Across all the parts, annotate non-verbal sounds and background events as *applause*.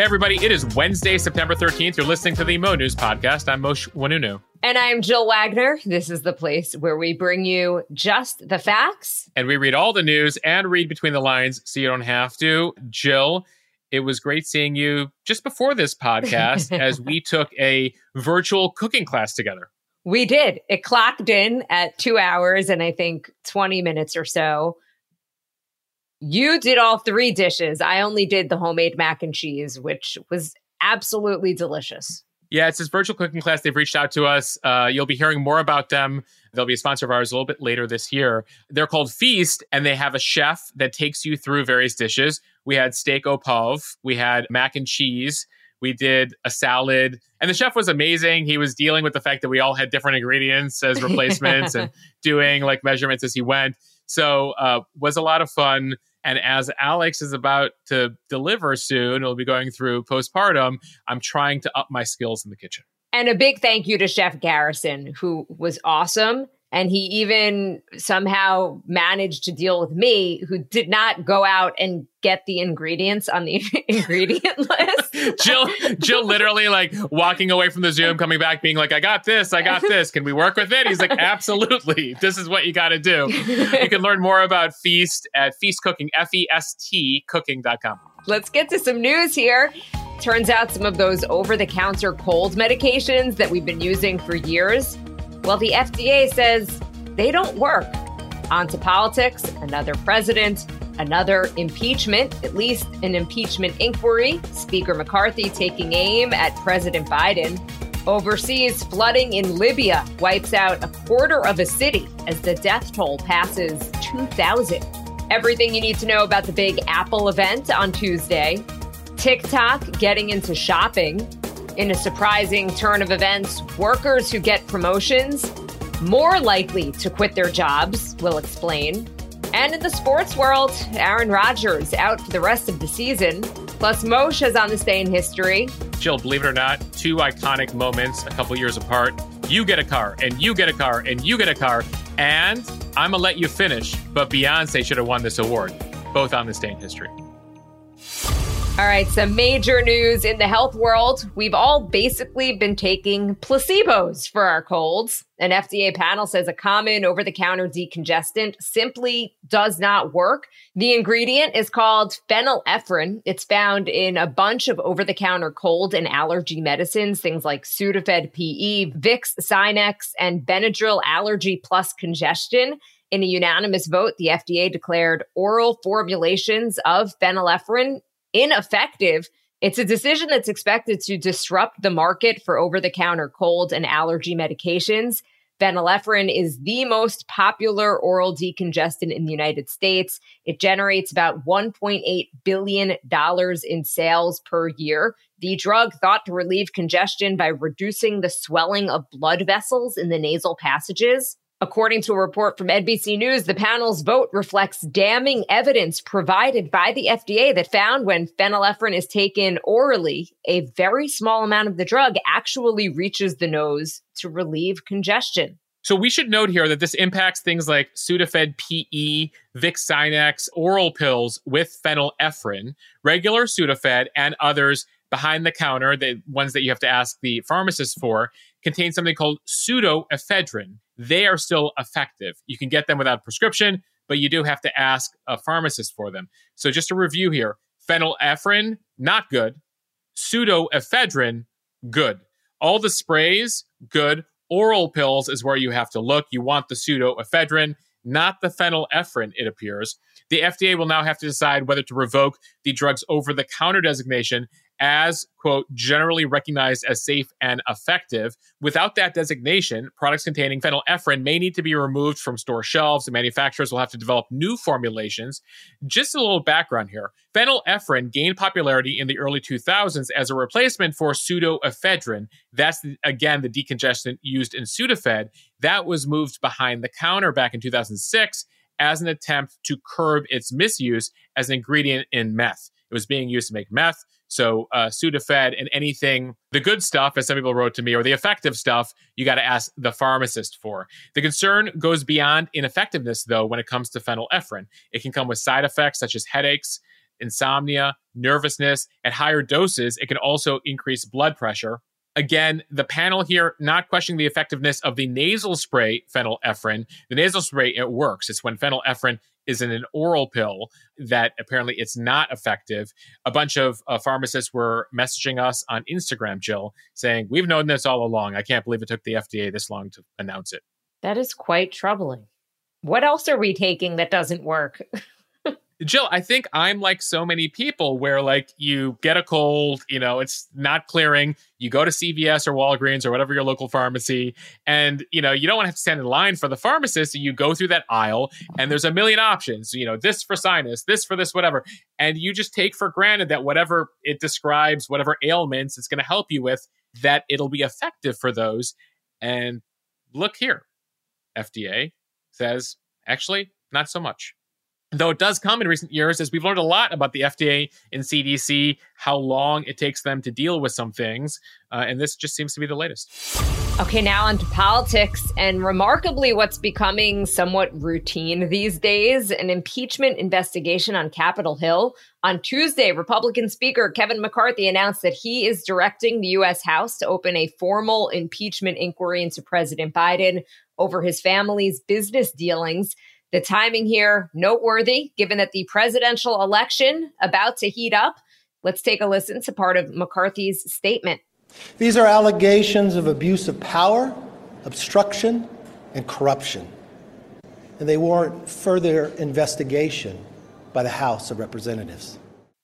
Hey, everybody, it is Wednesday, September 13th. You're listening to the Mo News Podcast. I'm Mosheh Oinounou. And I'm Jill Wagner. This is the place where we bring you just the facts. And we read all the news and read between the lines so you don't have to. Jill, it was great seeing you just before this podcast *laughs* as we took a virtual cooking class together. We did. It clocked in at two hours and I think 20 minutes or so. You did all three dishes. I only did the homemade mac and cheese, which was absolutely delicious. Yeah, it's this virtual cooking class. They've reached out to us. Uh, you'll be hearing more about them. They'll be a sponsor of ours a little bit later this year. They're called Feast, and they have a chef that takes you through various dishes. We had steak au poivre, we had mac and cheese, we did a salad, and the chef was amazing. He was dealing with the fact that we all had different ingredients as *laughs* replacements and doing like measurements as he went. So uh, was a lot of fun. And as Alex is about to deliver soon, he'll be going through postpartum. I'm trying to up my skills in the kitchen. And a big thank you to Chef Garrison, who was awesome. And he even somehow managed to deal with me, who did not go out and get the ingredients on the *laughs* ingredient *laughs* list. Jill, Jill, literally like walking away from the Zoom, coming back, being like, "I got this, I got this. Can we work with it?" He's like, "Absolutely, this is what you got to do." You can learn more about Feast at Feast Cooking, F E S T Cooking.com. Let's get to some news here. Turns out some of those over the counter cold medications that we've been using for years well, the FDA says they don't work. On to politics, another president, another impeachment, at least an impeachment inquiry. Speaker McCarthy taking aim at President Biden. Overseas flooding in Libya wipes out a quarter of a city as the death toll passes 2,000. Everything you need to know about the big Apple event on Tuesday. TikTok getting into shopping. In a surprising turn of events, workers who get promotions more likely to quit their jobs, will explain. And in the sports world, Aaron Rodgers out for the rest of the season. Plus, Moshe's on this day in history. Jill, believe it or not, two iconic moments a couple years apart. You get a car, and you get a car, and you get a car. And I'm going to let you finish, but Beyonce should have won this award, both on this day in history. All right, some major news in the health world. We've all basically been taking placebos for our colds. An FDA panel says a common over the counter decongestant simply does not work. The ingredient is called phenylephrine. It's found in a bunch of over the counter cold and allergy medicines, things like Sudafed PE, Vicks Sinex, and Benadryl Allergy Plus Congestion. In a unanimous vote, the FDA declared oral formulations of phenylephrine ineffective. It's a decision that's expected to disrupt the market for over the counter cold and allergy medications. Phenylephrine is the most popular oral decongestant in the United States. It generates about $1.8 billion in sales per year. The drug thought to relieve congestion by reducing the swelling of blood vessels in the nasal passages. According to a report from NBC News, the panel's vote reflects damning evidence provided by the FDA that found when phenylephrine is taken orally, a very small amount of the drug actually reaches the nose to relieve congestion. So we should note here that this impacts things like Sudafed PE, Vicks Sinex, oral pills with phenylephrine, regular Sudafed, and others behind the counter, the ones that you have to ask the pharmacist for, contain something called pseudoephedrine they are still effective. You can get them without prescription, but you do have to ask a pharmacist for them. So just a review here phenylephrine, not good. Pseudoephedrine, good. All the sprays, good. Oral pills is where you have to look. You want the pseudoephedrine, not the phenylephrine, it appears. The FDA will now have to decide whether to revoke the drug's over the counter designation as, quote, generally recognized as safe and effective. Without that designation, products containing phenylephrine may need to be removed from store shelves and manufacturers will have to develop new formulations. Just a little background here. Phenylephrine gained popularity in the early 2000s as a replacement for pseudoephedrine. That's, again, the decongestant used in Sudafed. That was moved behind the counter back in 2006 as an attempt to curb its misuse as an ingredient in meth. It was being used to make meth. So uh, Sudafed and anything, the good stuff, as some people wrote to me, or the effective stuff, you got to ask the pharmacist for. The concern goes beyond ineffectiveness, though, when it comes to phenylephrine. It can come with side effects such as headaches. insomnia, nervousness. At higher doses, it can also increase blood pressure. Again, the panel here not questioning the effectiveness of the nasal spray phenylephrine. The nasal spray, it works. It's when phenylephrine is in an oral pill that apparently it's not effective. A bunch of uh, pharmacists were messaging us on Instagram, Jill, saying, We've known this all along. I can't believe it took the FDA this long to announce it. That is quite troubling. What else are we taking that doesn't work? *laughs* Jill, I think I'm like so many people where like you get a cold, you know, it's not clearing. You go to CVS or Walgreens or whatever your local pharmacy, and you know, you don't want to have to stand in line for the pharmacist. So you go through that aisle and there's a million options, you know, this for sinus, this for this, whatever. And you just take for granted that whatever it describes, whatever ailments it's going to help you with, that it'll be effective for those. And look here, FDA says, actually, not so much though it does come in recent years as we've learned a lot about the FDA and CDC, how long it takes them to deal with some things. Uh, and this just seems to be the latest. Okay, now on to politics. And remarkably, what's becoming somewhat routine these days an impeachment investigation on Capitol Hill. On Tuesday, Republican Speaker Kevin McCarthy announced that he is directing the U.S. House to open a formal impeachment inquiry into President Biden over his family's business dealings. The timing here noteworthy given that the presidential election about to heat up. Let's take a listen to part of McCarthy's statement. These are allegations of abuse of power, obstruction, and corruption. And they warrant further investigation by the House of Representatives.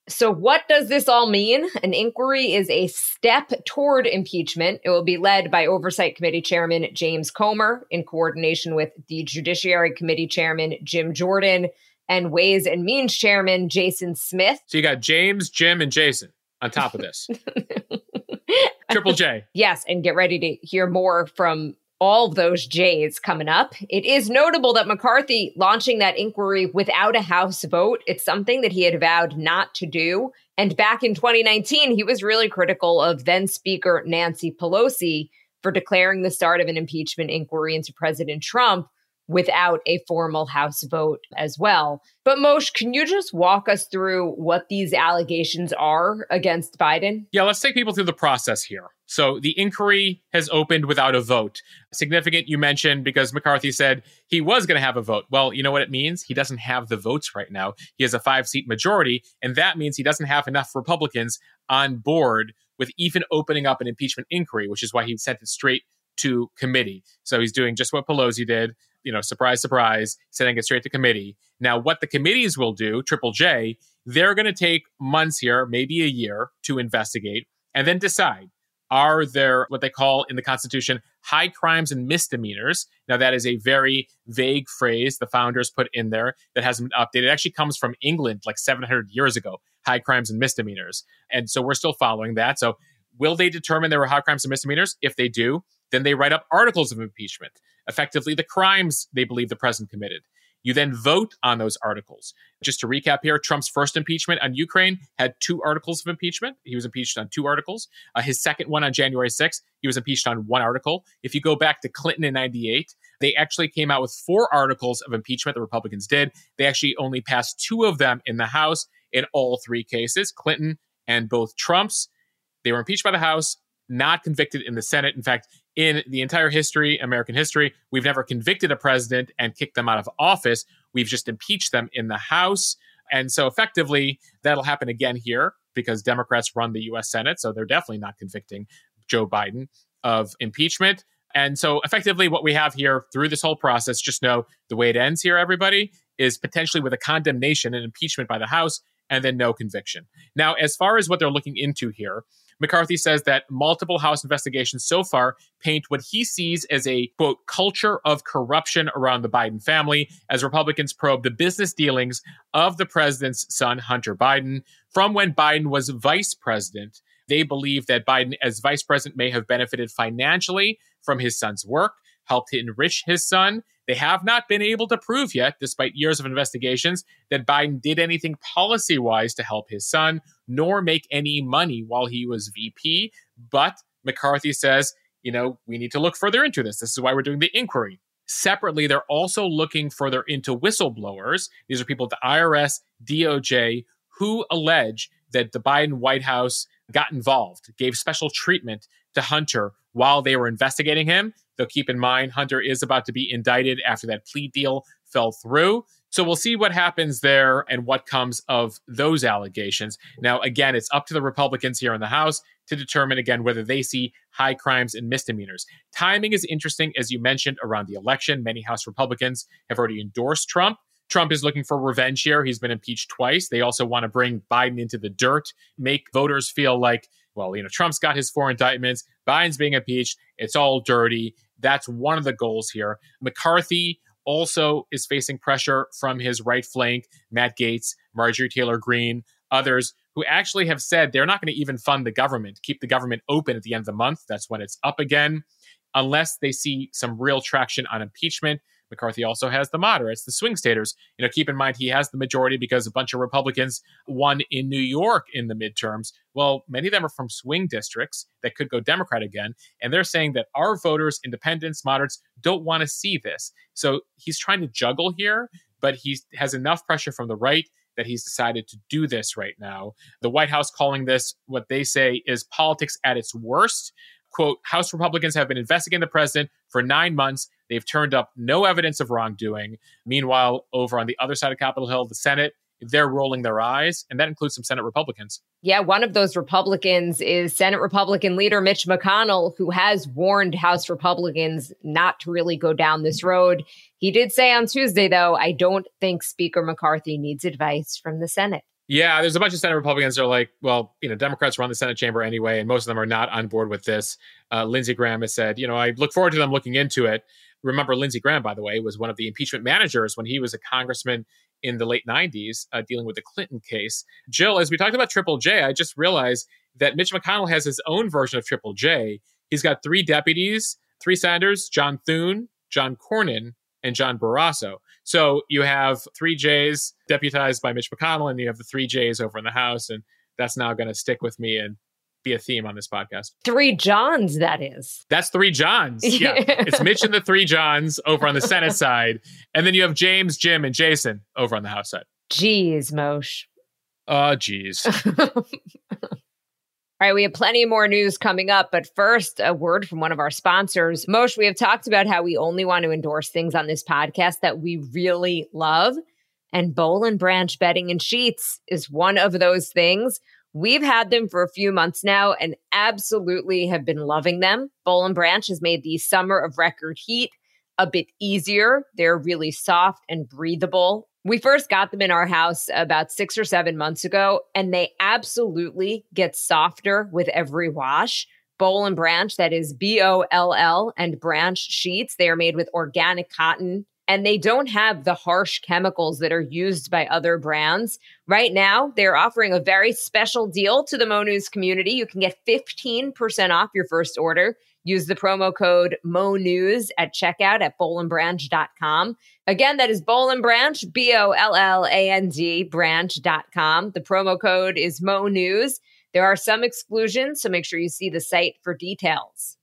So, what does this all mean? An inquiry is a step toward impeachment. It will be led by Oversight Committee Chairman James Comer in coordination with the Judiciary Committee Chairman Jim Jordan and Ways and Means Chairman Jason Smith. So, you got James, Jim, and Jason on top of this. *laughs* Triple J. Yes, and get ready to hear more from all those J's coming up. It is notable that McCarthy launching that inquiry without a House vote. It's something that he had vowed not to do. And back in 2019, he was really critical of then Speaker Nancy Pelosi for declaring the start of an impeachment inquiry into President Trump without a formal House vote as well. But Moshe, can you just walk us through what these allegations are against Biden? Yeah, let's take people through the process here. So the inquiry has opened without a vote. Significant, you mentioned, because McCarthy said he was going to have a vote. Well, you know what it means? He doesn't have the votes right now. He has a five seat majority, and that means he doesn't have enough Republicans on board with even opening up an impeachment inquiry, which is why he sent it straight to committee. So he's doing just what Pelosi did you know, surprise, surprise, sending it straight to committee. Now, what the committees will do, Triple J, they're going to take months here, maybe a year, to investigate and then decide are there what they call in the Constitution high crimes and misdemeanors? Now, that is a very vague phrase the founders put in there that hasn't been updated. It actually comes from England like 700 years ago high crimes and misdemeanors. And so we're still following that. So, will they determine there were high crimes and misdemeanors? If they do, then they write up articles of impeachment, effectively the crimes they believe the president committed. You then vote on those articles. Just to recap here, Trump's first impeachment on Ukraine had two articles of impeachment. He was impeached on two articles. Uh, his second one on January 6th, he was impeached on one article. If you go back to Clinton in 98, they actually came out with four articles of impeachment, the Republicans did. They actually only passed two of them in the House in all three cases Clinton and both Trump's. They were impeached by the House, not convicted in the Senate. In fact, in the entire history, American history, we've never convicted a president and kicked them out of office. We've just impeached them in the House. And so effectively, that'll happen again here because Democrats run the US Senate. So they're definitely not convicting Joe Biden of impeachment. And so effectively, what we have here through this whole process, just know the way it ends here, everybody, is potentially with a condemnation and impeachment by the House and then no conviction. Now, as far as what they're looking into here, McCarthy says that multiple House investigations so far paint what he sees as a quote culture of corruption around the Biden family as Republicans probe the business dealings of the president's son, Hunter Biden, from when Biden was vice president. They believe that Biden, as vice president, may have benefited financially from his son's work, helped to enrich his son, they have not been able to prove yet, despite years of investigations, that Biden did anything policy wise to help his son, nor make any money while he was VP. But McCarthy says, you know, we need to look further into this. This is why we're doing the inquiry. Separately, they're also looking further into whistleblowers. These are people at the IRS, DOJ, who allege that the Biden White House got involved, gave special treatment to Hunter while they were investigating him. Though keep in mind, Hunter is about to be indicted after that plea deal fell through. So we'll see what happens there and what comes of those allegations. Now, again, it's up to the Republicans here in the House to determine, again, whether they see high crimes and misdemeanors. Timing is interesting, as you mentioned, around the election. Many House Republicans have already endorsed Trump. Trump is looking for revenge here. He's been impeached twice. They also want to bring Biden into the dirt, make voters feel like, well, you know, Trump's got his four indictments, Biden's being impeached, it's all dirty. That's one of the goals here. McCarthy also is facing pressure from his right flank, Matt Gaetz, Marjorie Taylor Greene, others who actually have said they're not going to even fund the government, keep the government open at the end of the month. That's when it's up again, unless they see some real traction on impeachment. McCarthy also has the moderates, the swing staters. You know, keep in mind he has the majority because a bunch of Republicans won in New York in the midterms. Well, many of them are from swing districts that could go Democrat again. And they're saying that our voters, independents, moderates, don't want to see this. So he's trying to juggle here, but he has enough pressure from the right that he's decided to do this right now. The White House calling this what they say is politics at its worst quote, House Republicans have been investigating the president for nine months. They've turned up no evidence of wrongdoing. Meanwhile, over on the other side of Capitol Hill, the Senate, they're rolling their eyes, and that includes some Senate Republicans. Yeah, one of those Republicans is Senate Republican leader Mitch McConnell, who has warned House Republicans not to really go down this road. He did say on Tuesday, though, I don't think Speaker McCarthy needs advice from the Senate. Yeah, there's a bunch of Senate Republicans that are like, well, you know, Democrats run the Senate chamber anyway, and most of them are not on board with this. Uh, Lindsey Graham has said, you know, I look forward to them looking into it. Remember, Lindsey Graham, by the way, was one of the impeachment managers when he was a congressman in the late 90s uh, dealing with the Clinton case. Jill, as we talked about Triple J, I just realized that Mitch McConnell has his own version of Triple J. He's got three deputies, three senators, John Thune, John Cornyn, and John Barrasso. So you have three J's deputized by Mitch McConnell, and you have the three J's over in the House, and that's now going to stick with me and be a theme on this podcast. Three Johns, that is. That's three Johns. *laughs* Yeah. it's Mitch and the three Johns over on the Senate *laughs* side. And then you have James, Jim, and Jason over on the House side. Jeez, Moshe. Uh, oh, geez. *laughs* All right, we have plenty more news coming up, but first, a word from one of our sponsors. Moshe, we have talked about how we only want to endorse things on this podcast that we really love. And Boll and Branch bedding and sheets is one of those things. We've had them for a few months now and absolutely have been loving them. And Branch has made the summer of record heat a bit easier. They're really soft and breathable. We first got them in our house about six or seven months ago, and they absolutely get softer with every wash. Boll and Branch, that is B O L L, and Branch sheets. They are made with organic cotton and they don't have the harsh chemicals that are used by other brands. Right now, they're offering a very special deal to the Mo News community. You can get 15% off your first order. Use the promo code MONews at checkout at bollandbranch.com. Again, that is Boll and Branch, B O L L A N D, branch.com. The promo code is MONews. There are some exclusions, so make sure you see the site for details.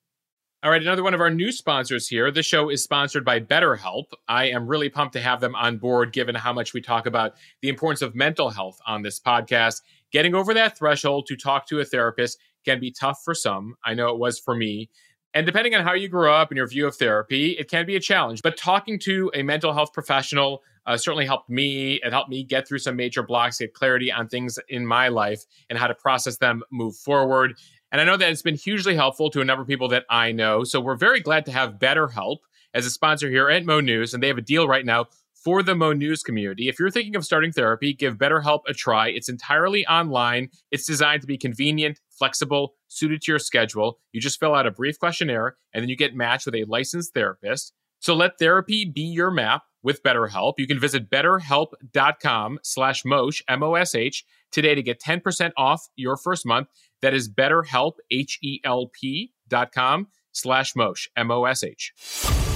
All right, another one of our new sponsors here. This show is sponsored by BetterHelp. I am really pumped to have them on board, given how much we talk about the importance of mental health on this podcast. Getting over that threshold to talk to a therapist can be tough for some. I know it was for me. And depending on how you grew up and your view of therapy, it can be a challenge. But talking to a mental health professional uh, certainly helped me. It helped me get through some major blocks, get clarity on things in my life and how to process them, move forward. And I know that it's been hugely helpful to a number of people that I know. So we're very glad to have BetterHelp as a sponsor here at Mo News. And they have a deal right now for the Mo News community. If you're thinking of starting therapy, give BetterHelp a try. It's entirely online. It's designed to be convenient, flexible, suited to your schedule. You just fill out a brief questionnaire and then you get matched with a licensed therapist. So let therapy be your map with BetterHelp. You can visit betterhelp.com slash Mosh, M-O-S-H, today to get 10% off your first month. That is betterhelp, H-E-L-P dot com slash Mosh, M-O-S-H.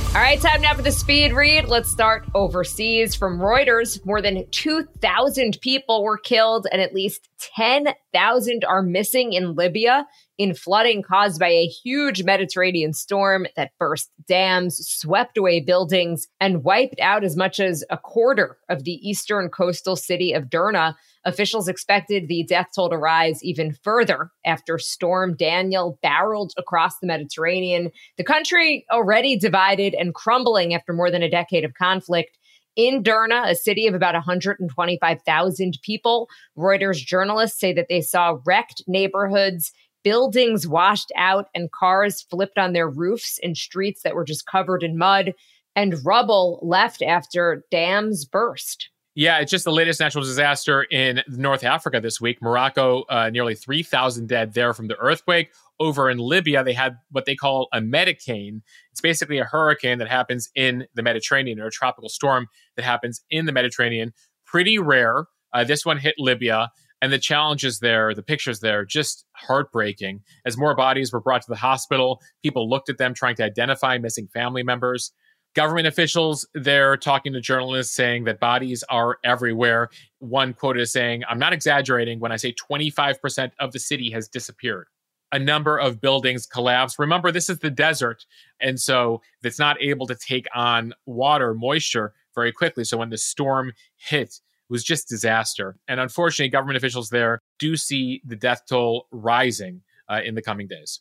All right, time now for the speed read. Let's start overseas. From Reuters, more than 2,000 people were killed and at least 10,000 are missing in Libya in flooding caused by a huge Mediterranean storm that burst dams, swept away buildings, and wiped out as much as a quarter of the eastern coastal city of Derna. Officials expected the death toll to rise even further after Storm Daniel barreled across the Mediterranean. The country already divided and crumbling after more than a decade of conflict. In Derna, a city of about 125,000 people, Reuters journalists say that they saw wrecked neighborhoods buildings washed out and cars flipped on their roofs in streets that were just covered in mud and rubble left after dams burst. Yeah, it's just the latest natural disaster in North Africa this week. Morocco, uh, nearly 3,000 dead there from the earthquake. Over in Libya, they had what they call a medicane. It's basically a hurricane that happens in the Mediterranean or a tropical storm that happens in the Mediterranean. Pretty rare. Uh, this one hit Libya. And the challenges there, the pictures there, just heartbreaking. As more bodies were brought to the hospital, people looked at them trying to identify missing family members. Government officials there talking to journalists saying that bodies are everywhere. One quote is saying, I'm not exaggerating when I say 25% of the city has disappeared. A number of buildings collapse. Remember, this is the desert. And so it's not able to take on water, moisture very quickly. So when the storm hit, it was just disaster. And unfortunately, government officials there do see the death toll rising uh, in the coming days.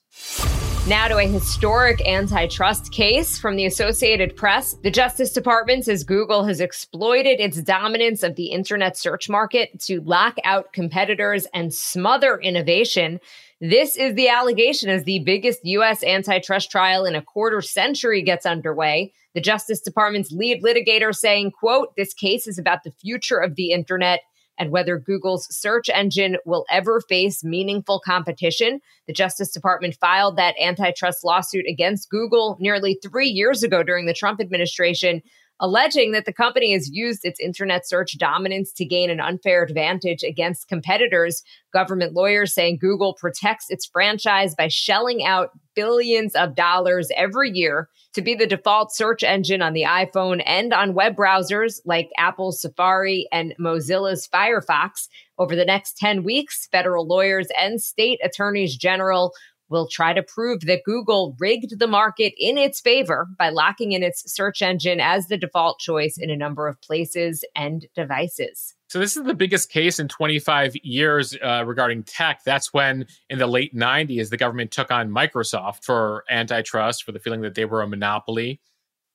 Now to a historic antitrust case from the Associated Press. The Justice Department says Google has exploited its dominance of the internet search market to lock out competitors and smother innovation. This is the allegation as the biggest U.S. antitrust trial in a quarter century gets underway. The Justice Department's lead litigator saying, quote, this case is about the future of the internet and whether Google's search engine will ever face meaningful competition. The Justice Department filed that antitrust lawsuit against Google nearly three years ago during the Trump administration alleging that the company has used its internet search dominance to gain an unfair advantage against competitors. Government lawyers saying Google protects its franchise by shelling out billions of dollars every year to be the default search engine on the iPhone and on web browsers like Apple's Safari and Mozilla's Firefox. Over the next 10 weeks, federal lawyers and state attorneys general will try to prove that Google rigged the market in its favor by locking in its search engine as the default choice in a number of places and devices. So, this is the biggest case in 25 years uh, regarding tech. That's when, in the late 90s, the government took on Microsoft for antitrust, for the feeling that they were a monopoly.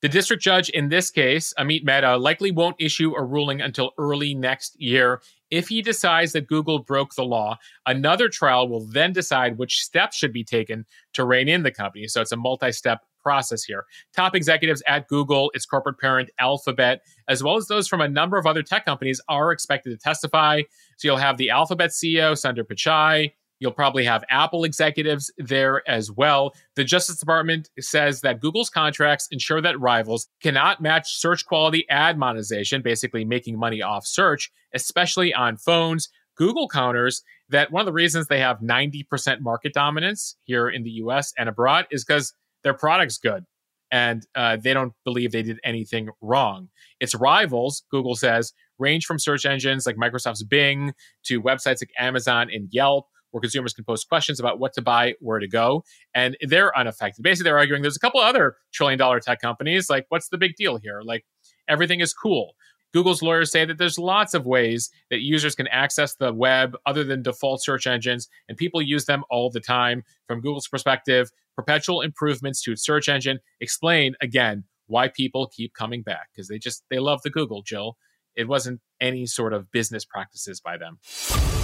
The district judge in this case, Amit Mehta, likely won't issue a ruling until early next year. If he decides that Google broke the law, another trial will then decide which steps should be taken to rein in the company. So it's a multi step process here. Top executives at Google, its corporate parent Alphabet, as well as those from a number of other tech companies are expected to testify. So you'll have the Alphabet CEO, Sundar Pichai, You'll probably have Apple executives there as well. The Justice Department says that Google's contracts ensure that rivals cannot match search quality ad monetization, basically making money off search, especially on phones. Google counters that one of the reasons they have 90% market dominance here in the US and abroad is because their product's good and uh, they don't believe they did anything wrong. Its rivals, Google says, range from search engines like Microsoft's Bing to websites like Amazon and Yelp where consumers can post questions about what to buy, where to go, and they're unaffected. Basically, they're arguing there's a couple other trillion dollar tech companies. Like, what's the big deal here? Like, everything is cool. Google's lawyers say that there's lots of ways that users can access the web other than default search engines, and people use them all the time. From Google's perspective, perpetual improvements to its search engine explain again why people keep coming back because they just they love the Google, Jill. It wasn't any sort of business practices by them.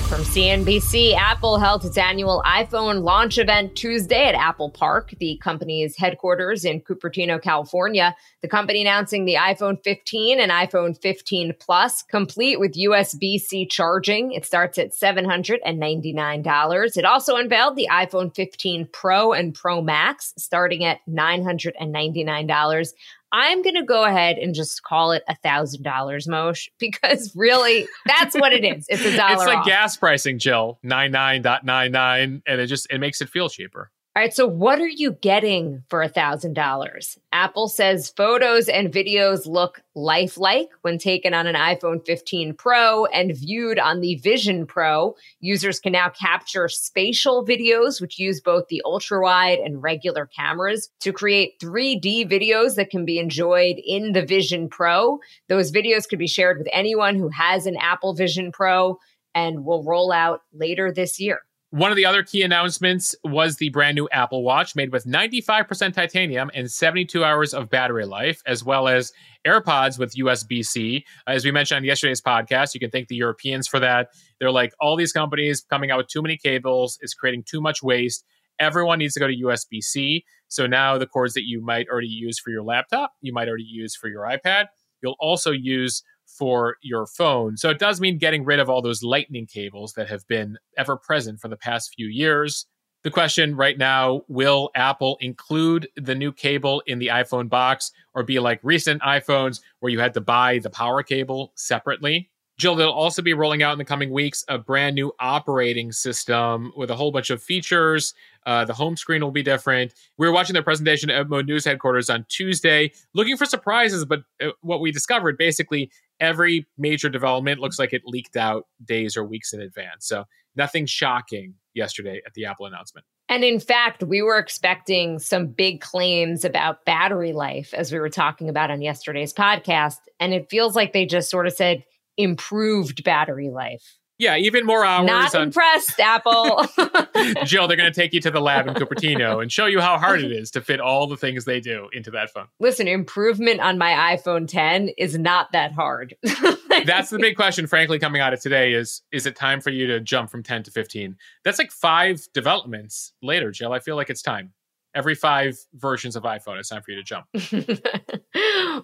From CNBC, Apple held its annual iPhone launch event Tuesday at Apple Park, the company's headquarters in Cupertino, California. The company announcing the iPhone 15 and iPhone 15 Plus, complete with USB C charging. It starts at $799. It also unveiled the iPhone 15 Pro and Pro Max, starting at $999. I'm going to go ahead and just call it a thousand dollars, Mosh, *laughs* because really that's what it is. It's a dollar. *laughs* it's like off. gas pricing, Jill. Nine nine dot nine nine, and it just it makes it feel cheaper. All right, so what are you getting for $1,000? Apple says photos and videos look lifelike when taken on an iPhone 15 Pro and viewed on the Vision Pro. Users can now capture spatial videos, which use both the ultra wide and regular cameras to create 3D videos that can be enjoyed in the Vision Pro. Those videos could be shared with anyone who has an Apple Vision Pro and will roll out later this year. One of the other key announcements was the brand new Apple Watch made with 95% titanium and 72 hours of battery life, as well as AirPods with USB C. Uh, as we mentioned on yesterday's podcast, you can thank the Europeans for that. They're like, all these companies coming out with too many cables is creating too much waste. Everyone needs to go to USB C. So now the cords that you might already use for your laptop, you might already use for your iPad, you'll also use for your phone. So it does mean getting rid of all those lightning cables that have been ever present for the past few years. The question right now will Apple include the new cable in the iPhone box or be like recent iPhones where you had to buy the power cable separately? Jill, they'll also be rolling out in the coming weeks a brand new operating system with a whole bunch of features. Uh, the home screen will be different. We were watching their presentation at Mo News headquarters on Tuesday, looking for surprises. But uh, what we discovered basically, every major development looks like it leaked out days or weeks in advance. So nothing shocking yesterday at the Apple announcement. And in fact, we were expecting some big claims about battery life as we were talking about on yesterday's podcast. And it feels like they just sort of said, improved battery life. Yeah, even more hours. Not on... impressed, Apple. *laughs* Jill, they're going to take you to the lab in Cupertino *laughs* and show you how hard it is to fit all the things they do into that phone. Listen, improvement on my iPhone 10 is not that hard. *laughs* That's the big question, frankly, coming out of today is is it time for you to jump from 10 to 15? That's like five developments later, Jill. I feel like it's time every five versions of iPhone, it's time for you to jump.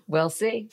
*laughs* we'll see.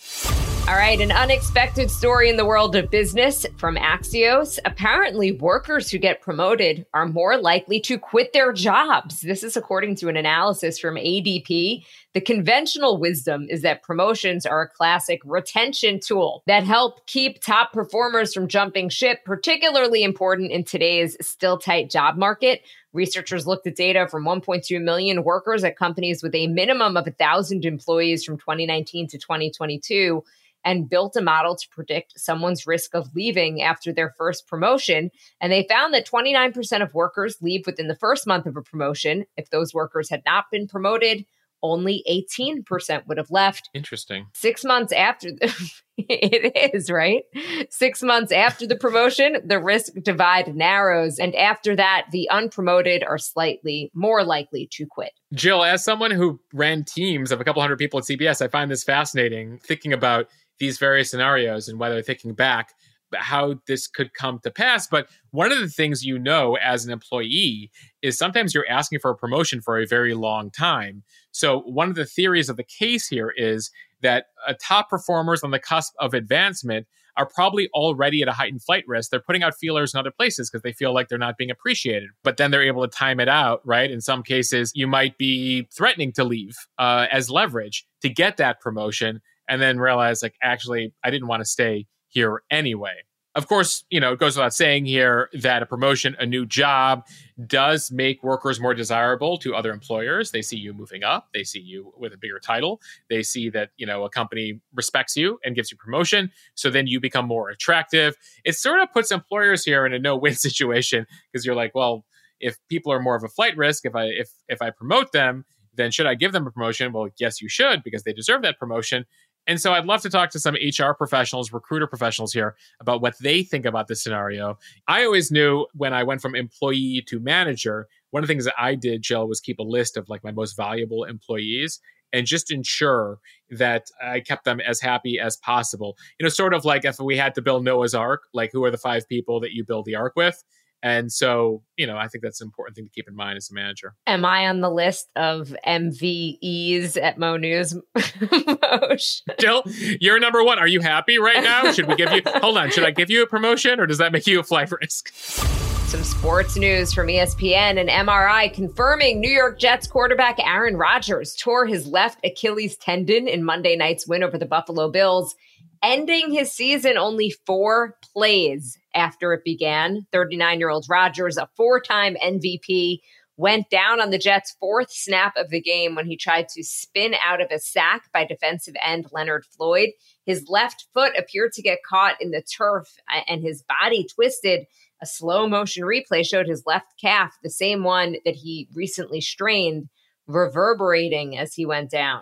All right, an unexpected story in the world of business from Axios. Apparently, workers who get promoted are more likely to quit their jobs. This is according to an analysis from ADP. The conventional wisdom is that promotions are a classic retention tool that help keep top performers from jumping ship, particularly important in today's still tight job market. Researchers looked at data from 1.2 million workers at companies with a minimum of 1,000 employees from 2019 to 2022 and built a model to predict someone's risk of leaving after their first promotion. And they found that 29% of workers leave within the first month of a promotion. If those workers had not been promoted, only 18% would have left. Interesting. Six months after, the, *laughs* it is, right? Six months after the promotion, the risk divide narrows. And after that, the unpromoted are slightly more likely to quit. Jill, as someone who ran teams of a couple hundred people at CBS, I find this fascinating thinking about these various scenarios and whether thinking back how this could come to pass. But one of the things you know as an employee is sometimes you're asking for a promotion for a very long time. So, one of the theories of the case here is that uh, top performers on the cusp of advancement are probably already at a heightened flight risk. They're putting out feelers in other places because they feel like they're not being appreciated. But then they're able to time it out, right? In some cases, you might be threatening to leave uh, as leverage to get that promotion and then realize, like, actually, I didn't want to stay here anyway. Of course, you know, it goes without saying here that a promotion, a new job does make workers more desirable to other employers. They see you moving up, they see you with a bigger title, they see that, you know, a company respects you and gives you promotion, so then you become more attractive. It sort of puts employers here in a no-win *laughs* situation because you're like, well, if people are more of a flight risk, if I if if I promote them, then should I give them a promotion? Well, yes, you should because they deserve that promotion. And so I'd love to talk to some HR professionals, recruiter professionals here about what they think about this scenario. I always knew when I went from employee to manager, one of the things that I did, Jill, was keep a list of like my most valuable employees and just ensure that I kept them as happy as possible. You know, sort of like if we had to build Noah's Ark, like who are the five people that you build the ark with? And so, you know, I think that's an important thing to keep in mind as a manager. Am I on the list of MVEs at Mo News? *laughs* Jill, you're number one. Are you happy right now? Should we give you, *laughs* hold on, should I give you a promotion or does that make you a flight risk? Some sports news from ESPN and MRI confirming New York Jets quarterback Aaron Rodgers tore his left Achilles tendon in Monday night's win over the Buffalo Bills ending his season only four plays after it began. 39 year old Rodgers, a four time MVP, went down on the Jets' fourth snap of the game when he tried to spin out of a sack by defensive end Leonard Floyd. His left foot appeared to get caught in the turf uh, and his body twisted. A slow motion replay showed his left calf, the same one that he recently strained, reverberating as he went down.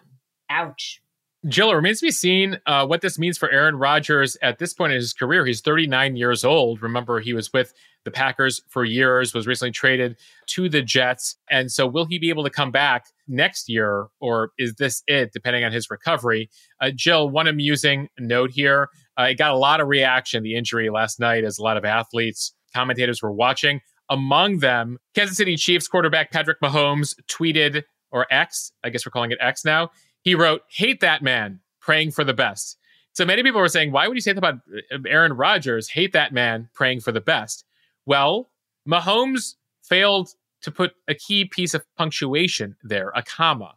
Ouch. Jill, it remains to be seen uh, what this means for Aaron Rodgers at this point in his career. He's 39 years old. Remember, he was with the Packers for years, was recently traded to the Jets. And so, will he be able to come back next year, or is this it, depending on his recovery? Uh, Jill, one amusing note here uh, it got a lot of reaction, the injury last night, as a lot of athletes, commentators were watching. Among them, Kansas City Chiefs quarterback Patrick Mahomes tweeted, or X, I guess we're calling it X now he wrote, Hate that man, praying for the best. So many people were saying, Why would you say that about uh, Aaron Rodgers? Hate that man, praying for the best. Well, Mahomes failed to put a key piece of punctuation there, a comma.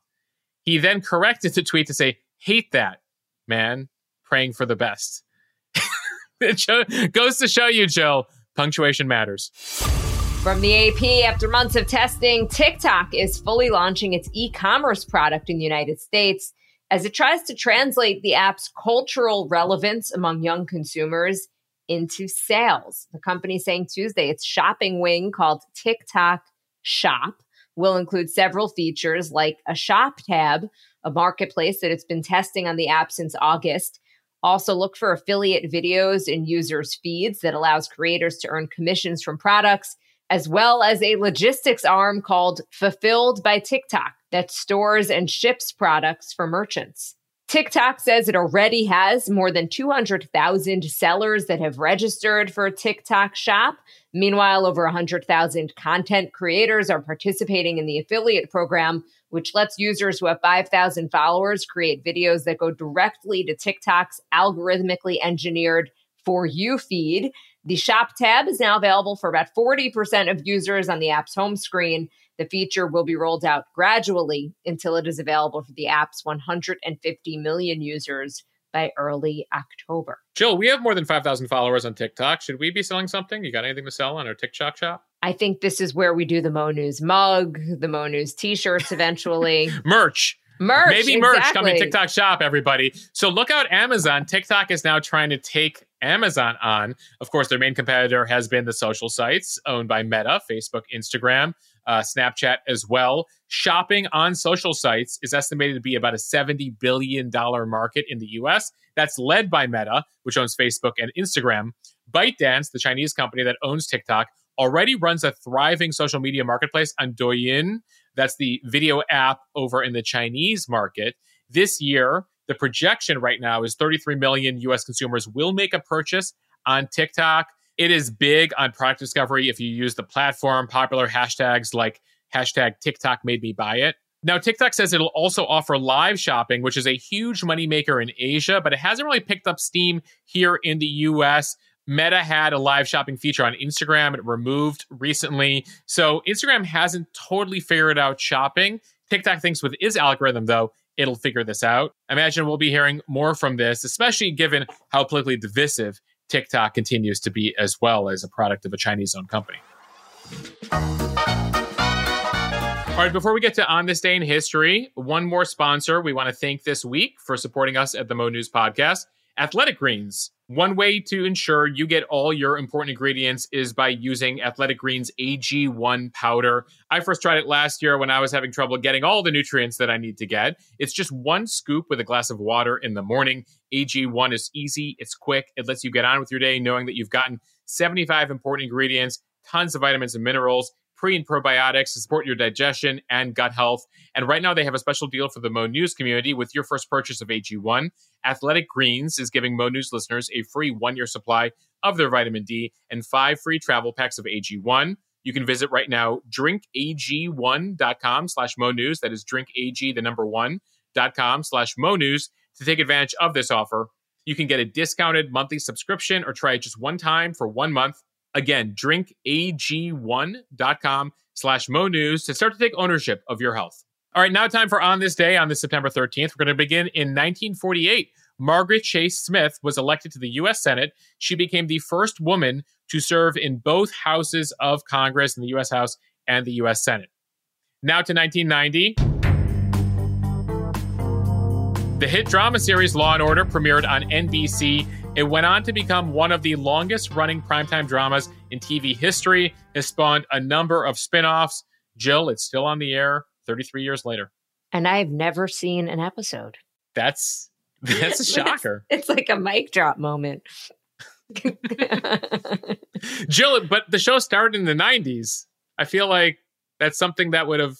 He then corrected the tweet to say, Hate that man, praying for the best. *laughs* it goes to show you, Joe, punctuation matters. From the AP, after months of testing, TikTok is fully launching its e commerce product in the United States as it tries to translate the app's cultural relevance among young consumers into sales. The company saying Tuesday its shopping wing called TikTok Shop will include several features like a shop tab, a marketplace that it's been testing on the app since August. Also, look for affiliate videos in users' feeds that allows creators to earn commissions from products as well as a logistics arm called Fulfilled by TikTok that stores and ships products for merchants. TikTok says it already has more than 200,000 sellers that have registered for TikTok Shop. Meanwhile, over 100,000 content creators are participating in the affiliate program, which lets users who have 5,000 followers create videos that go directly to TikTok's algorithmically engineered For You feed. The shop tab is now available for about 40% of users on the app's home screen. The feature will be rolled out gradually until it is available for the app's 150 million users by early October. Jill, we have more than 5,000 followers on TikTok. Should we be selling something? You got anything to sell on our TikTok shop? I think this is where we do the Mo News mug, the Mo News t shirts eventually. *laughs* merch. Merch. Maybe merch exactly. coming TikTok shop, everybody. So look out Amazon. TikTok is now trying to take Amazon on. Of course, their main competitor has been the social sites owned by Meta, Facebook, Instagram, uh, Snapchat as well. Shopping on social sites is estimated to be about a $70 billion market in the US. That's led by Meta, which owns Facebook and Instagram. ByteDance, the Chinese company that owns TikTok, already runs a thriving social media marketplace on Douyin, that's the video app over in the Chinese market. This year, the projection right now is 33 million US consumers will make a purchase on TikTok. It is big on product discovery if you use the platform, popular hashtags like hashtag TikTok made me buy it. Now, TikTok says it'll also offer live shopping, which is a huge moneymaker in Asia, but it hasn't really picked up steam here in the US. Meta had a live shopping feature on Instagram. It removed recently. So Instagram hasn't totally figured out shopping. TikTok thinks with its algorithm, though, it'll figure this out. Imagine we'll be hearing more from this, especially given how politically divisive TikTok continues to be as well as a product of a Chinese owned company. All right, before we get to On This Day in History, one more sponsor we want to thank this week for supporting us at the Mo News Podcast Athletic Greens. One way to ensure you get all your important ingredients is by using Athletic Greens AG1 powder. I first tried it last year when I was having trouble getting all the nutrients that I need to get. It's just one scoop with a glass of water in the morning. AG1 is easy, it's quick, it lets you get on with your day knowing that you've gotten 75 important ingredients, tons of vitamins and minerals pre and probiotics to support your digestion and gut health. And right now, they have a special deal for the Mo News community with your first purchase of AG1. Athletic Greens is giving Mo News listeners a free one year supply of their vitamin D and five free travel packs of AG1. You can visit right now, drinkag1.com slash Mo News. That is drinkag, the number one, dot com slash Mo News to take advantage of this offer. You can get a discounted monthly subscription or try it just one time for one month. Again, drinkag1.com slash Mo News to start to take ownership of your health. All right, now time for On This Day, on this September 13th. We're going to begin in 1948. Margaret Chase Smith was elected to the U.S. Senate. She became the first woman to serve in both houses of Congress, in the U.S. House and the U.S. Senate. Now to 1990. The hit drama series Law and Order premiered on NBC. It went on to become one of the longest running primetime dramas in TV history. It spawned a number of spin offs. Jill, it's still on the air 33 years later. And I've never seen an episode. That's *laughs* that's a *laughs* shocker. it's, it's like a mic drop moment. *laughs* Jill, but the show started in the 90s. I feel like that's something that would have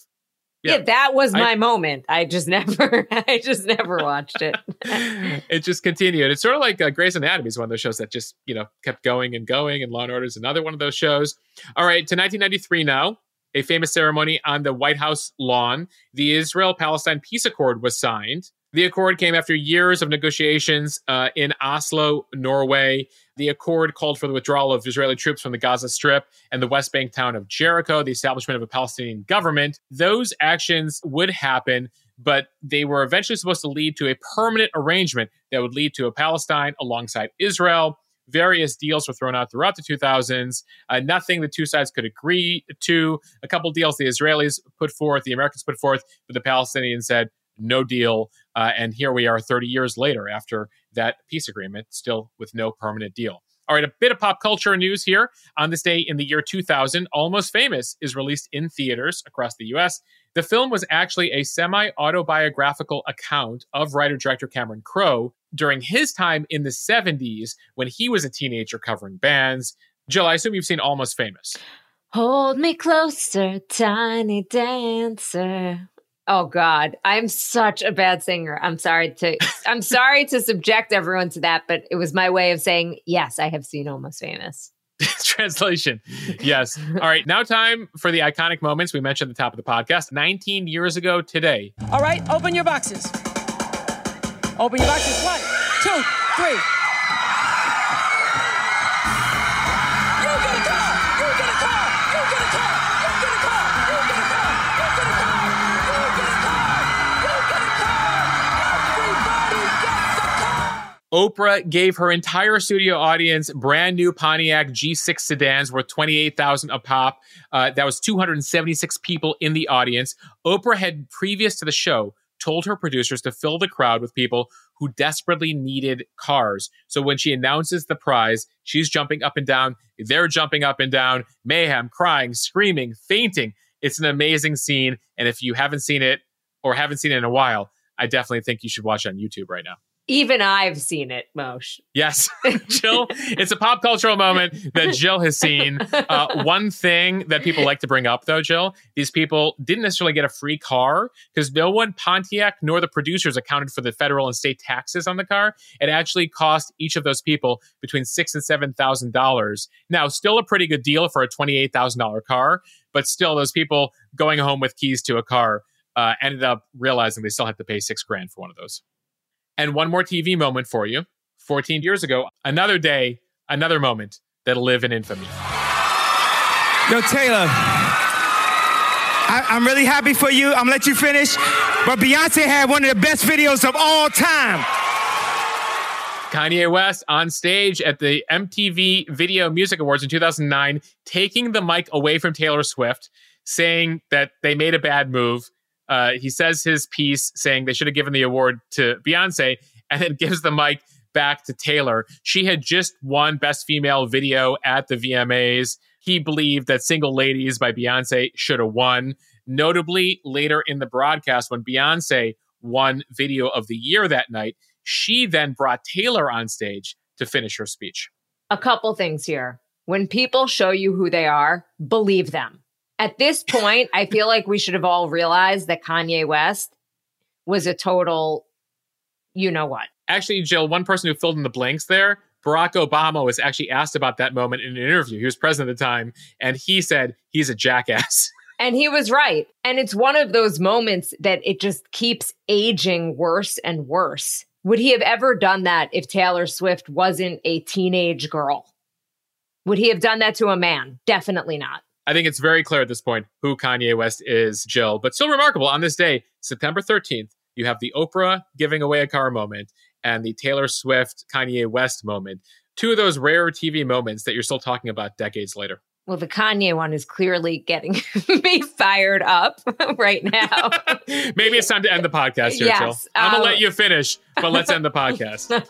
yeah. yeah, that was my I, moment. I just *laughs* never, I just never watched it. *laughs* it just continued. It's sort of like uh, Grey's Anatomy is one of those shows that just you know kept going and going, and Law and Order is another one of those shows. All right, to 1993 now. A famous ceremony on the White House lawn. The Israel Palestine peace accord was signed. The accord came after years of negotiations uh, in Oslo, Norway. The accord called for the withdrawal of Israeli troops from the Gaza Strip and the West Bank town of Jericho, the establishment of a Palestinian government. Those actions would happen, but they were eventually supposed to lead to a permanent arrangement that would lead to a Palestine alongside Israel. Various deals were thrown out throughout the 2000s. Uh, nothing the two sides could agree to. A couple deals the Israelis put forth, the Americans put forth, but the Palestinians said, no deal. Uh, and here we are 30 years later after that peace agreement, still with no permanent deal. All right, a bit of pop culture news here. On this day in the year 2000, Almost Famous is released in theaters across the US. The film was actually a semi autobiographical account of writer director Cameron Crowe during his time in the 70s when he was a teenager covering bands. Jill, I assume you've seen Almost Famous. Hold me closer, tiny dancer. Oh God, I'm such a bad singer. I'm sorry to I'm sorry to subject everyone to that, but it was my way of saying yes, I have seen Almost Famous. *laughs* Translation. Yes. All right, now time for the iconic moments we mentioned at the top of the podcast. 19 years ago today. All right, open your boxes. Open your boxes. One, two, three. Oprah gave her entire studio audience brand new Pontiac G6 sedans worth 28000 a pop. Uh, that was 276 people in the audience. Oprah had, previous to the show, told her producers to fill the crowd with people who desperately needed cars. So when she announces the prize, she's jumping up and down. They're jumping up and down, mayhem, crying, screaming, fainting. It's an amazing scene. And if you haven't seen it or haven't seen it in a while, I definitely think you should watch it on YouTube right now. Even I've seen it, Mosh. Yes, *laughs* Jill. it's a pop cultural moment that Jill has seen. Uh, one thing that people like to bring up, though, Jill, these people didn't necessarily get a free car because no one, Pontiac nor the producers, accounted for the federal and state taxes on the car. It actually cost each of those people between six and seven thousand dollars. Now, still a pretty good deal for a twenty-eight thousand dollar car, but still, those people going home with keys to a car uh, ended up realizing they still had to pay six grand for one of those. And one more TV moment for you. 14 years ago, another day, another moment that'll live in infamy. Yo, Taylor, I, am really happy for you. I'm gonna let you finish. But Beyonce had one of the best videos of all time. Kanye West on stage at the MTV Video Music Awards in 2009, taking the mic away from Taylor Swift, saying that they made a bad move uh, he says his piece saying they should have given the award to Beyonce and then *laughs* gives the mic back to Taylor. She had just won Best Female Video at the VMAs. He believed that Single Ladies by Beyonce should have won. Notably, later in the broadcast, when Beyonce won Video of the Year that night, she then brought Taylor on stage to finish her speech. A couple things here. When people show you who they are, believe them. At this *laughs* point, I feel like we should have all realized that Kanye West was a total, you know what. Actually, Jill, one person who filled in the blanks there, Barack Obama was actually asked about that moment in an interview. He was president at the time, and he said he's a jackass. *laughs* And he was right. And it's one of those moments that it just keeps aging worse and worse. Would he have ever done that if Taylor Swift wasn't a teenage girl? Would he have done that to a man? Definitely not. I think it's very clear at this point who Kanye West is, Jill. But still remarkable on this day, September 13th, you have the Oprah giving away a car moment and the Taylor Swift Kanye West moment. Two of those rare TV moments that you're still talking about decades later. Well, the Kanye one is clearly getting *laughs* me fired up *laughs* right now. *laughs* Maybe it's time to end the podcast here, Yes, Jill. I'm going um, to let you finish, but let's end the podcast.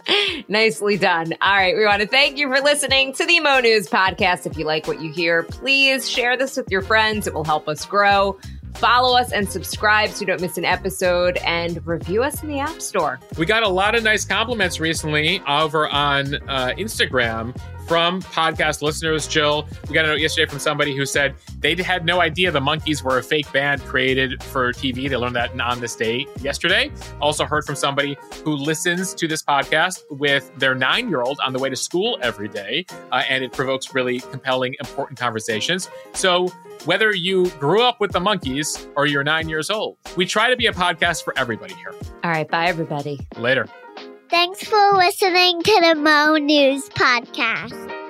Nicely done. All right. We want to thank you for listening to the Mo News podcast. If you like what you hear, please share this with your friends. It will help us grow. Follow us and subscribe so you don't miss an episode and review us in the App Store. We got a lot of nice compliments recently over on uh, Instagram from podcast listeners. Jill, we got a note yesterday from somebody who said they had no idea the Monkees were a fake band created for TV. They learned that on this day yesterday. Also heard from somebody who listens to this podcast with their nine year old on the way to school every day, uh, and it provokes really compelling, important conversations. So, whether you grew up with the Monkees or you're nine years old, we try to be a podcast for everybody here. All right. Bye, everybody. Later. Thanks for listening to the Mo News Podcast.